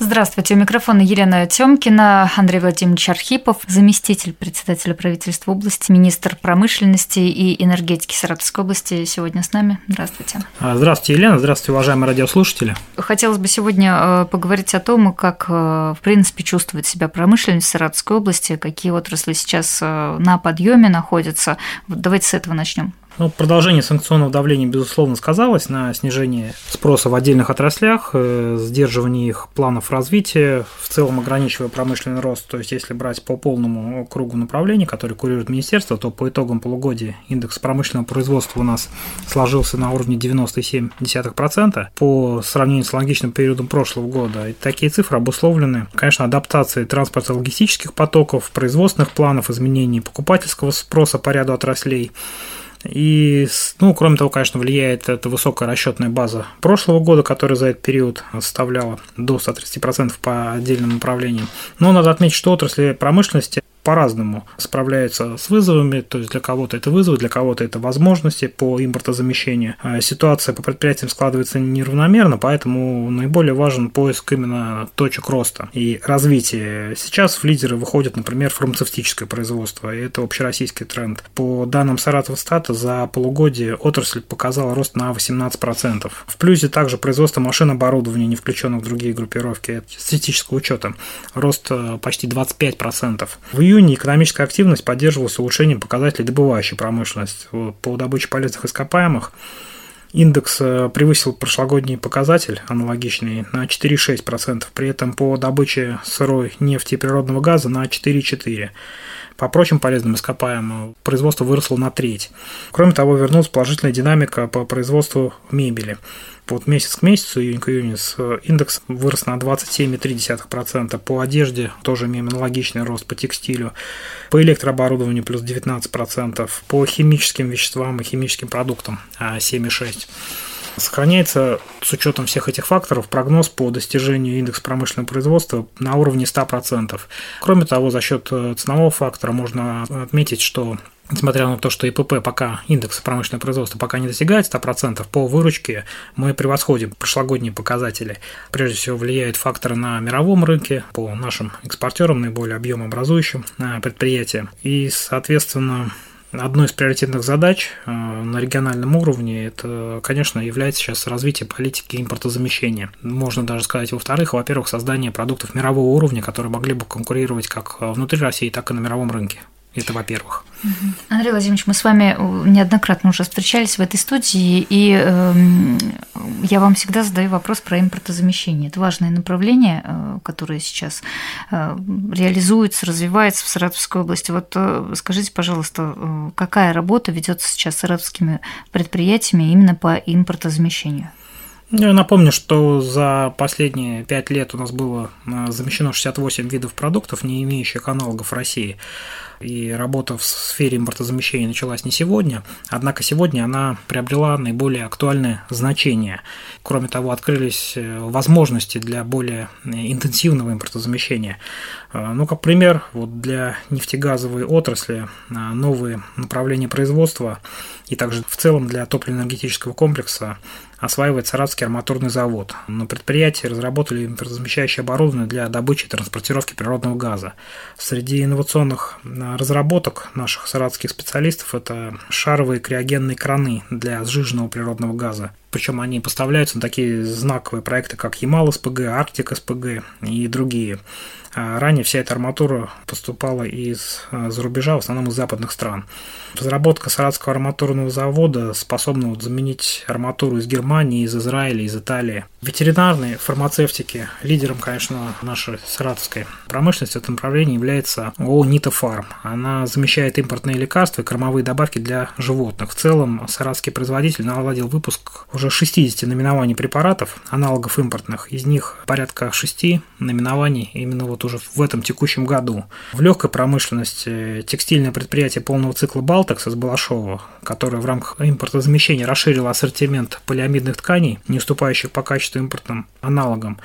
Здравствуйте, у микрофона Елена Тёмкина, Андрей Владимирович Архипов, заместитель председателя правительства области, министр промышленности и энергетики Саратовской области сегодня с нами. Здравствуйте. А, здравствуйте, Елена, здравствуйте, уважаемые радиослушатели. Хотелось бы сегодня э, поговорить о том, как, э, в принципе, чувствует себя промышленность Саратовской области, какие отрасли сейчас э, на подъеме находятся. давайте с этого начнем. Ну, продолжение санкционного давления, безусловно, сказалось на снижении спроса в отдельных отраслях, э, сдерживании их планов развития, в целом ограничивая промышленный рост. То есть, если брать по полному кругу направлений, которые курирует министерство, то по итогам полугодия индекс промышленного производства у нас сложился на уровне 97,1% по сравнению с аналогичным периодом прошлого года. И такие цифры обусловлены, конечно, адаптацией транспортно-логистических потоков, производственных планов, изменений покупательского спроса по ряду отраслей, и, ну, кроме того, конечно, влияет эта высокая расчетная база прошлого года, которая за этот период составляла до 130% по отдельным направлениям. Но надо отметить, что отрасли промышленности по-разному справляются с вызовами, то есть для кого-то это вызовы, для кого-то это возможности по импортозамещению. А ситуация по предприятиям складывается неравномерно, поэтому наиболее важен поиск именно точек роста и развития. Сейчас в лидеры выходит, например, фармацевтическое производство, и это общероссийский тренд. По данным Саратова стата за полугодие отрасль показала рост на 18%. В плюсе также производство машин оборудования, не включенных в другие группировки статистического учета, рост э, почти 25%. В июне июне экономическая активность поддерживалась улучшением показателей добывающей промышленности. По добыче полезных ископаемых индекс э, превысил прошлогодний показатель, аналогичный, на 4,6%, при этом по добыче сырой нефти и природного газа на 4,4%. По прочим полезным ископаемым производство выросло на треть. Кроме того, вернулась положительная динамика по производству мебели. Вот месяц к месяцу, июнь к июню, индекс вырос на 27,3%. По одежде тоже имеем аналогичный рост по текстилю. По электрооборудованию плюс 19%. По химическим веществам и химическим продуктам 7,6%. Сохраняется с учетом всех этих факторов прогноз по достижению индекса промышленного производства на уровне 100%. Кроме того, за счет э, ценового фактора можно отметить, что Несмотря на то, что ИПП пока, индекс промышленного производства пока не достигает 100%, по выручке мы превосходим прошлогодние показатели. Прежде всего влияют факторы на мировом рынке, по нашим экспортерам, наиболее объемообразующим э, предприятиям. И, соответственно, Одной из приоритетных задач э, на региональном уровне это, конечно, является сейчас развитие политики импортозамещения. Можно даже сказать, во-вторых, во-первых, создание продуктов мирового уровня, которые могли бы конкурировать как внутри России, так и на мировом рынке. Это во-первых. Андрей Владимирович, мы с вами э, неоднократно уже встречались в этой студии, и э, я вам всегда задаю вопрос про импортозамещение. Это важное направление, э, которое сейчас э, реализуется, развивается в Саратовской области. Вот э, скажите, пожалуйста, э, какая работа ведется сейчас саратовскими предприятиями именно по импортозамещению? Я напомню, что за последние пять лет у нас было э, замещено 68 видов продуктов, не имеющих аналогов в России и работа в сфере импортозамещения началась не сегодня, однако сегодня она приобрела наиболее актуальное значение. Кроме того, открылись э, возможности для более э, интенсивного импортозамещения. Ну, как пример, вот для нефтегазовой отрасли новые направления производства и также в целом для топливно-энергетического комплекса осваивает Саратовский арматурный завод. На предприятии разработали импортозамещающее оборудование для добычи и транспортировки природного газа. Среди инновационных разработок наших саратовских специалистов это шаровые криогенные краны для сжиженного природного газа. Причем они поставляются на такие знаковые проекты, как Ямал СПГ, Арктик СПГ и другие. А ранее вся эта арматура поступала из а, за рубежа, в основном из западных стран. Разработка Саратского арматурного завода способна вот заменить арматуру из Германии, из Израиля, из Италии. Ветеринарные фармацевтики, лидером, конечно, нашей саратовской промышленности в этом направлении является ООО «Нита Фарм». Она замещает импортные лекарства и кормовые добавки для животных. В целом, саратовский производитель наладил выпуск уже 60 наименований препаратов, аналогов импортных. Из них порядка 6 наименований именно вот уже в этом текущем году. В легкой промышленности текстильное предприятие полного цикла «Балтекс» из Балашова, которое в рамках импортозамещения расширило ассортимент полиамидных тканей, не уступающих по качеству импортным аналогам,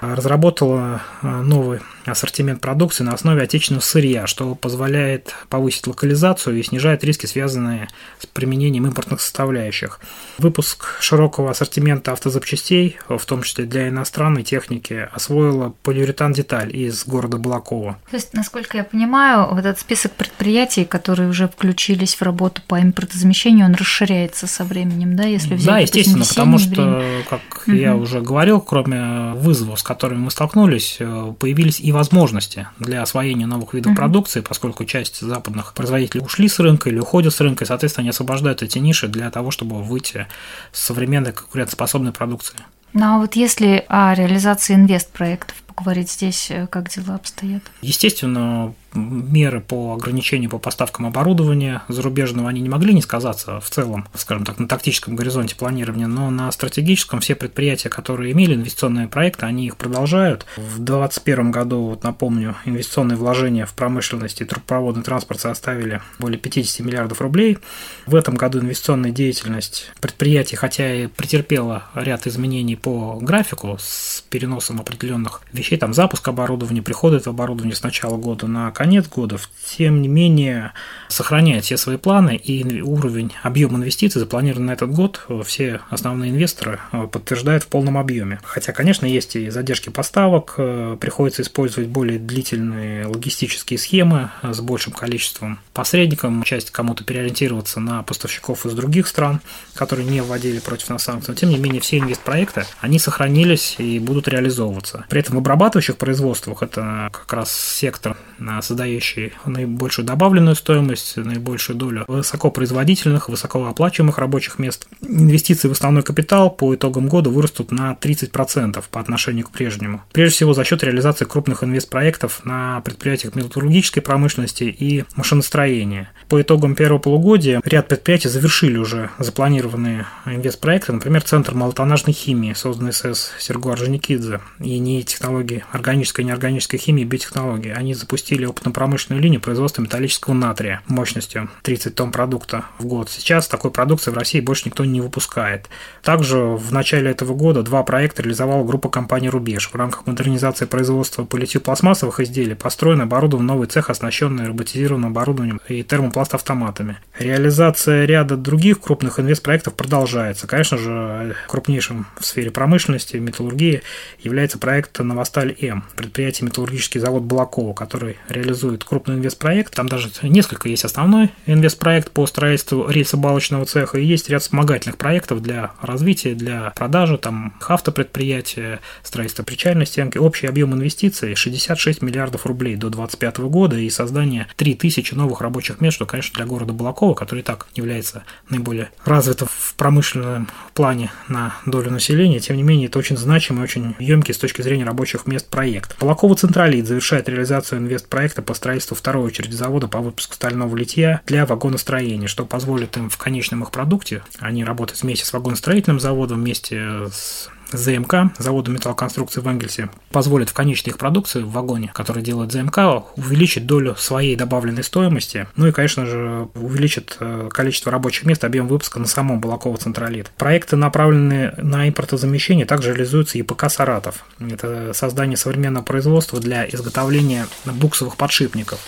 разработала новый ассортимент продукции на основе отечественного сырья, что позволяет повысить локализацию и снижает риски, связанные с применением импортных составляющих. Выпуск широкого ассортимента автозапчастей, в том числе для иностранной техники, освоила полиуретан-деталь из города Балакова. То есть, насколько я понимаю, вот этот список предприятий, которые уже включились в работу по импортозамещению, он расширяется со временем, да, если взять, Да, естественно, потому что, время. как угу. я уже говорил, кроме вызовов, с которыми мы столкнулись, э, появились и возможности для освоения новых видов угу. продукции, поскольку часть западных производителей ушли с рынка или уходят с рынка, и, соответственно, они освобождают эти ниши для того, чтобы выйти с современной конкурентоспособной продукцией. Ну а вот если о реализации инвест-проектов поговорить здесь, э, как дела обстоят? Естественно, меры по ограничению по поставкам оборудования зарубежного, они не могли не сказаться в целом, скажем так, на тактическом горизонте планирования, но на стратегическом все предприятия, которые имели инвестиционные проекты, они их продолжают. В 2021 году, вот напомню, инвестиционные вложения в промышленность и трубопроводный транспорт составили более 50 миллиардов рублей. В этом году инвестиционная деятельность предприятий, хотя и претерпела ряд изменений по графику с переносом определенных вещей, там запуск оборудования, приход этого оборудования с начала года на конец года, тем не менее, сохраняет все свои планы и уровень, объем инвестиций, запланированный на этот год, все основные инвесторы э, подтверждают в полном объеме. Хотя, конечно, есть и задержки поставок, э, приходится использовать более длительные логистические схемы э, с большим количеством посредников, часть кому-то переориентироваться на поставщиков из других стран, которые не вводили против нас санкций. Но, тем не менее, все инвестпроекты, они сохранились и будут реализовываться. При этом в обрабатывающих производствах, это как раз сектор создающий наибольшую добавленную стоимость, наибольшую долю высокопроизводительных, высокооплачиваемых рабочих мест. Инвестиции в основной капитал по итогам года вырастут на 30% по отношению к прежнему. Прежде всего за счет реализации крупных инвестпроектов на предприятиях металлургической промышленности и машиностроения. По итогам первого полугодия ряд предприятий завершили уже запланированные инвестпроекты, например, Центр малотоннажной химии, созданный СС Серго Орджоникидзе, и не технологии органической и неорганической химии и биотехнологии. Они запустили опытно-промышленную линию производства металлического натрия мощностью 30 тонн продукта в год. Сейчас такой продукции в России больше никто не выпускает. Также в начале этого года два проекта реализовала группа компании «Рубеж». В рамках модернизации производства по пластмассовых изделий построен оборудован новый цех, оснащенный роботизированным оборудованием и термопласт-автоматами. Реализация ряда других крупных инвестпроектов продолжается. Конечно же, крупнейшим в сфере промышленности, металлургии является проект «Новосталь-М», предприятие металлургический завод Балакова, который реализует крупный инвестпроект. Там даже несколько есть основной инвестпроект по строительству рельсобалочного цеха и есть ряд вспомогательных проектов для развития, для продажи, там автопредприятия, строительство причальной стенки. Общий объем инвестиций 66 миллиардов рублей до 2025 года и создание 3000 новых рабочих мест, что, конечно, для города Балакова, который и так является наиболее развитым в промышленном плане на долю населения, тем не менее, это очень значимый, очень емкий с точки зрения рабочих мест проект. Балакова Централит завершает реализацию инвестпроекта по строительству второй очереди завода по выпуску стального литья для вагоностроения, что позволит им в конечном их продукте, они работают вместе с вагоностроительным заводом, вместе с ЗМК, завода металлоконструкции в Энгельсе, позволит в конечной их продукции в вагоне, который делает ЗМК, увеличить долю своей добавленной стоимости, ну и, конечно же, увеличит э, количество рабочих мест, объем выпуска на самом Балаково Централит. Проекты, направленные на импортозамещение, также реализуются и ПК «Саратов». Это создание современного производства для изготовления буксовых подшипников.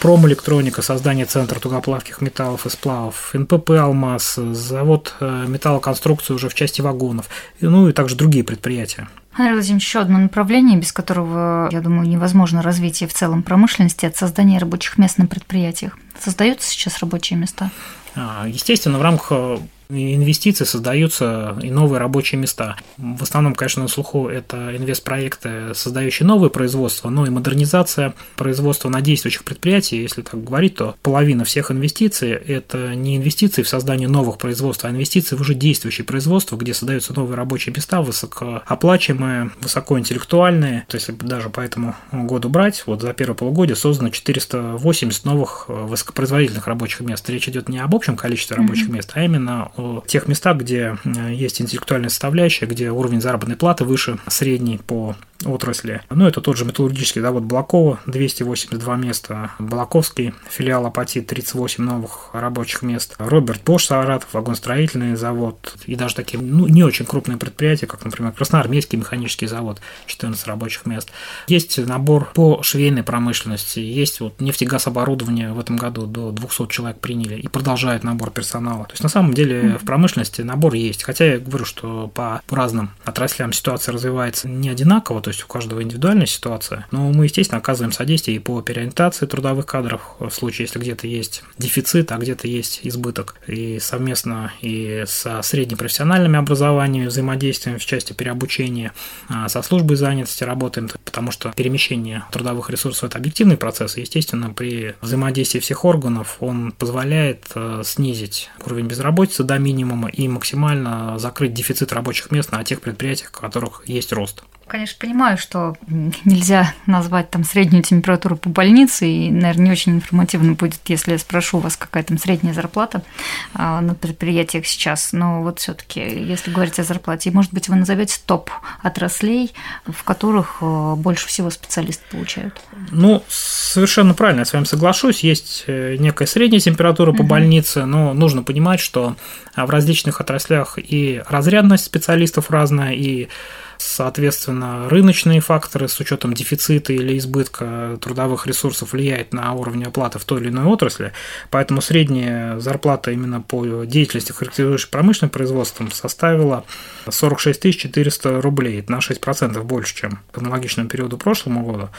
Промэлектроника, создание центра тугоплавких металлов и сплавов, НПП «Алмаз», завод э, металлоконструкции уже в части вагонов, ну и также другие предприятия. Андрей Владимирович, еще одно направление, без которого, я думаю, невозможно развитие в целом промышленности, это создание рабочих мест на предприятиях. Создаются сейчас рабочие места? А, естественно, в рамках инвестиции создаются и новые рабочие места. В основном, конечно, на слуху это инвестпроекты, создающие новые производства, но и модернизация производства на действующих предприятиях. Если так говорить, то половина всех инвестиций – это не инвестиции в создание новых производств, а инвестиции в уже действующие производства, где создаются новые рабочие места, высокооплачиваемые, высокоинтеллектуальные. То есть, даже по этому году брать, вот за первое полугодие создано 480 новых высокопроизводительных рабочих мест. Речь идет не об общем количестве рабочих мест, а именно о тех местах, где э, есть интеллектуальная составляющая, где уровень заработной платы выше средней по отрасли. Ну, это тот же металлургический завод Балакова, 282 места, Балаковский, филиал Апатит, 38 новых рабочих мест, Роберт Бош, Саратов, вагоностроительный завод и даже такие ну, не очень крупные предприятия, как, например, Красноармейский механический завод, 14 рабочих мест. Есть набор по швейной промышленности, есть вот нефтегаз оборудование в этом году до 200 человек приняли и продолжают набор персонала. То есть на самом деле в промышленности набор есть. Хотя я говорю, что по разным отраслям ситуация развивается не одинаково, то есть у каждого индивидуальная ситуация. Но мы, естественно, оказываем содействие и по переориентации трудовых кадров в случае, если где-то есть дефицит, а где-то есть избыток. И совместно и со среднепрофессиональными образованиями взаимодействуем в части переобучения, а со службой занятости работаем, потому что перемещение трудовых ресурсов – это объективный процесс, и, естественно, при взаимодействии всех органов он позволяет э, снизить уровень безработицы до минимума и максимально закрыть дефицит рабочих мест на тех предприятиях, у которых есть рост. Конечно, понимаю, что нельзя назвать там среднюю температуру по больнице, и, наверное, не очень информативно будет, если я спрошу у вас, какая там средняя зарплата а, на предприятиях сейчас. Но вот все таки если говорить о зарплате, может быть, вы назовете топ отраслей, в которых а, больше всего специалисты получают? Ну, совершенно правильно, я с вами соглашусь. Есть э, некая средняя температура по угу. больнице, но нужно понимать, что в различных отраслях и разрядность специалистов разная, и Соответственно, рыночные факторы с учетом дефицита или избытка трудовых ресурсов влияют на уровень оплаты в той или иной отрасли, поэтому средняя зарплата именно по деятельности, характеризующей промышленным производством, составила 46 400 рублей, на 6% больше, чем к аналогичному периоду прошлому году.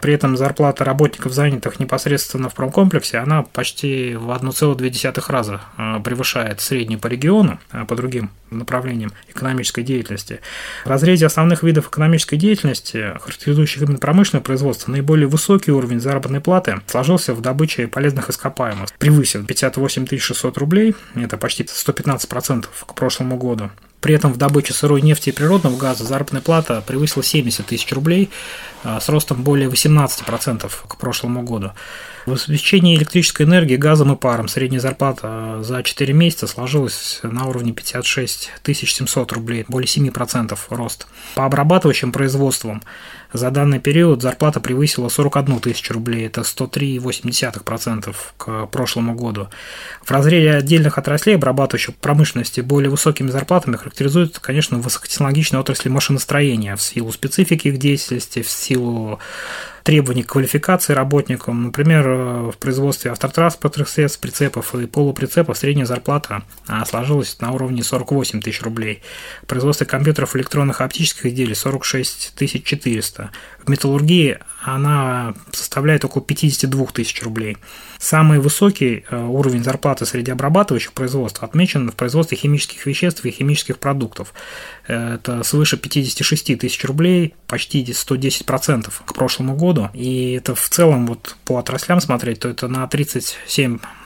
При этом зарплата работников, занятых непосредственно в промкомплексе, она почти в 1,2 раза э, превышает среднюю по региону, э, по другим направлениям экономической деятельности. В разрезе основных видов экономической деятельности, характеризующих именно промышленное производство, наиболее высокий уровень заработной платы сложился в добыче полезных ископаемых, превысив 58 600 рублей, это почти 115% к прошлому году. При этом в добыче сырой нефти и природного газа заработная плата превысила 70 тысяч рублей а, с ростом более 18% к прошлому году. В обеспечении электрической энергии газом и паром средняя зарплата за 4 месяца сложилась на уровне 56 700 рублей, более 7% рост. По обрабатывающим производствам за данный период зарплата превысила 41 тысячу рублей, это 103,8% к прошлому году. В разрезе отдельных отраслей обрабатывающей промышленности более высокими зарплатами характеризуют, конечно, высокотехнологичные отрасли машиностроения в силу специфики их деятельности, в силу требований к квалификации работникам. Например, э, в производстве автотранспортных средств, прицепов и полуприцепов средняя зарплата а, сложилась на уровне 48 тысяч рублей. В производстве компьютеров, электронных и оптических изделий 46 400. В металлургии она составляет около 52 тысяч рублей. Самый высокий э, уровень зарплаты среди обрабатывающих производств отмечен в производстве химических веществ и химических продуктов. Это свыше 56 тысяч рублей, почти 110% к прошлому году. И это в целом вот по отраслям смотреть, то это на 37 а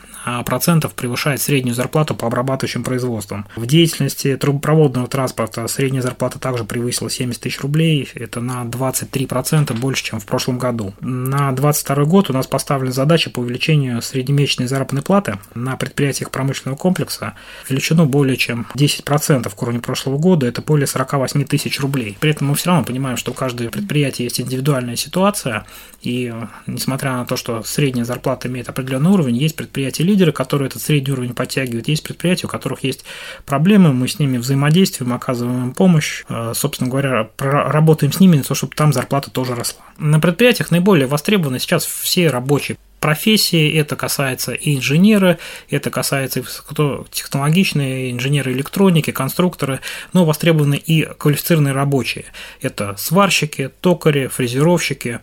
процентов превышает среднюю зарплату по обрабатывающим производствам. В деятельности трубопроводного транспорта средняя зарплата также превысила 70 тысяч рублей, это на 23% больше, чем в прошлом году. На 2022 год у нас поставлена задача по увеличению среднемесячной заработной платы на предприятиях промышленного комплекса величину более чем 10% к уровню прошлого года, это более 48 тысяч рублей. При этом мы все равно понимаем, что у каждого предприятия есть индивидуальная ситуация, и несмотря на то, что средняя зарплата имеет определенный уровень, есть предприятия лидеры, которые этот средний уровень подтягивают. Есть предприятия, у которых есть проблемы, мы с ними взаимодействуем, оказываем им помощь, э, собственно говоря, работаем с ними, для того, чтобы там зарплата тоже росла. На предприятиях наиболее востребованы сейчас все рабочие профессии, это касается и инженеры, это касается и высокотехнологичные инженеры электроники, конструкторы, но востребованы и квалифицированные рабочие. Это сварщики, токари, фрезеровщики,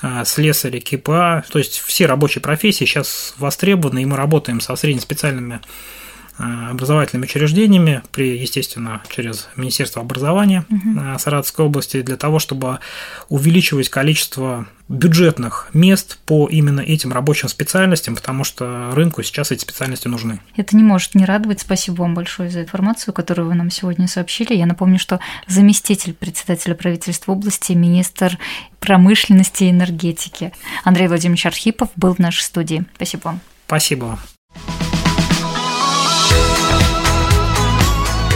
а, слесари, КПА, то есть все рабочие профессии сейчас востребованы, и мы работаем со среднеспециальными а, образовательными учреждениями, при, естественно, через Министерство образования угу. Саратовской области, для того, чтобы увеличивать количество бюджетных мест по именно этим рабочим специальностям, потому что рынку сейчас эти специальности нужны. Это не может не радовать. Спасибо вам большое за информацию, которую вы нам сегодня сообщили. Я напомню, что заместитель председателя правительства области, министр промышленности и энергетики Андрей Владимирович Архипов был в нашей студии. Спасибо вам. Спасибо вам.